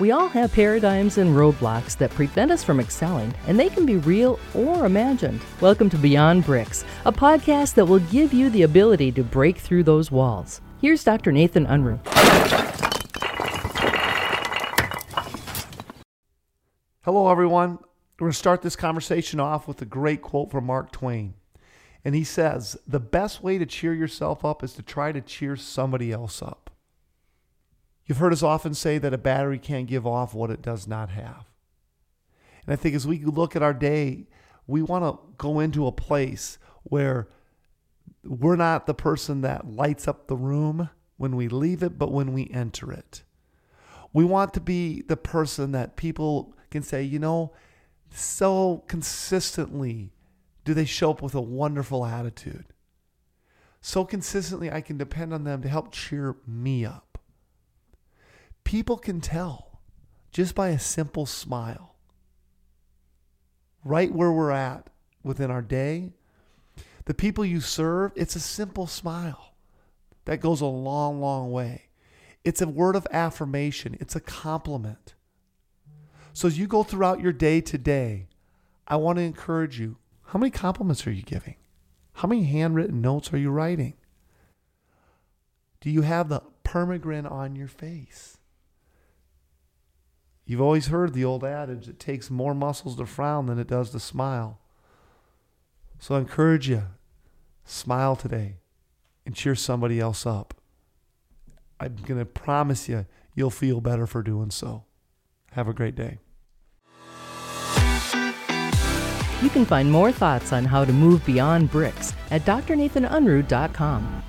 We all have paradigms and roadblocks that prevent us from excelling, and they can be real or imagined. Welcome to Beyond Bricks, a podcast that will give you the ability to break through those walls. Here's Dr. Nathan Unruh. Hello, everyone. We're going to start this conversation off with a great quote from Mark Twain. And he says, The best way to cheer yourself up is to try to cheer somebody else up. You've heard us often say that a battery can't give off what it does not have. And I think as we look at our day, we want to go into a place where we're not the person that lights up the room when we leave it, but when we enter it. We want to be the person that people can say, you know, so consistently do they show up with a wonderful attitude. So consistently, I can depend on them to help cheer me up. People can tell just by a simple smile. Right where we're at within our day, the people you serve, it's a simple smile that goes a long, long way. It's a word of affirmation, it's a compliment. So as you go throughout your day today, I want to encourage you. How many compliments are you giving? How many handwritten notes are you writing? Do you have the permagrin on your face? You've always heard the old adage it takes more muscles to frown than it does to smile. So I encourage you, smile today and cheer somebody else up. I'm going to promise you, you'll feel better for doing so. Have a great day. You can find more thoughts on how to move beyond bricks at drnathanunruh.com.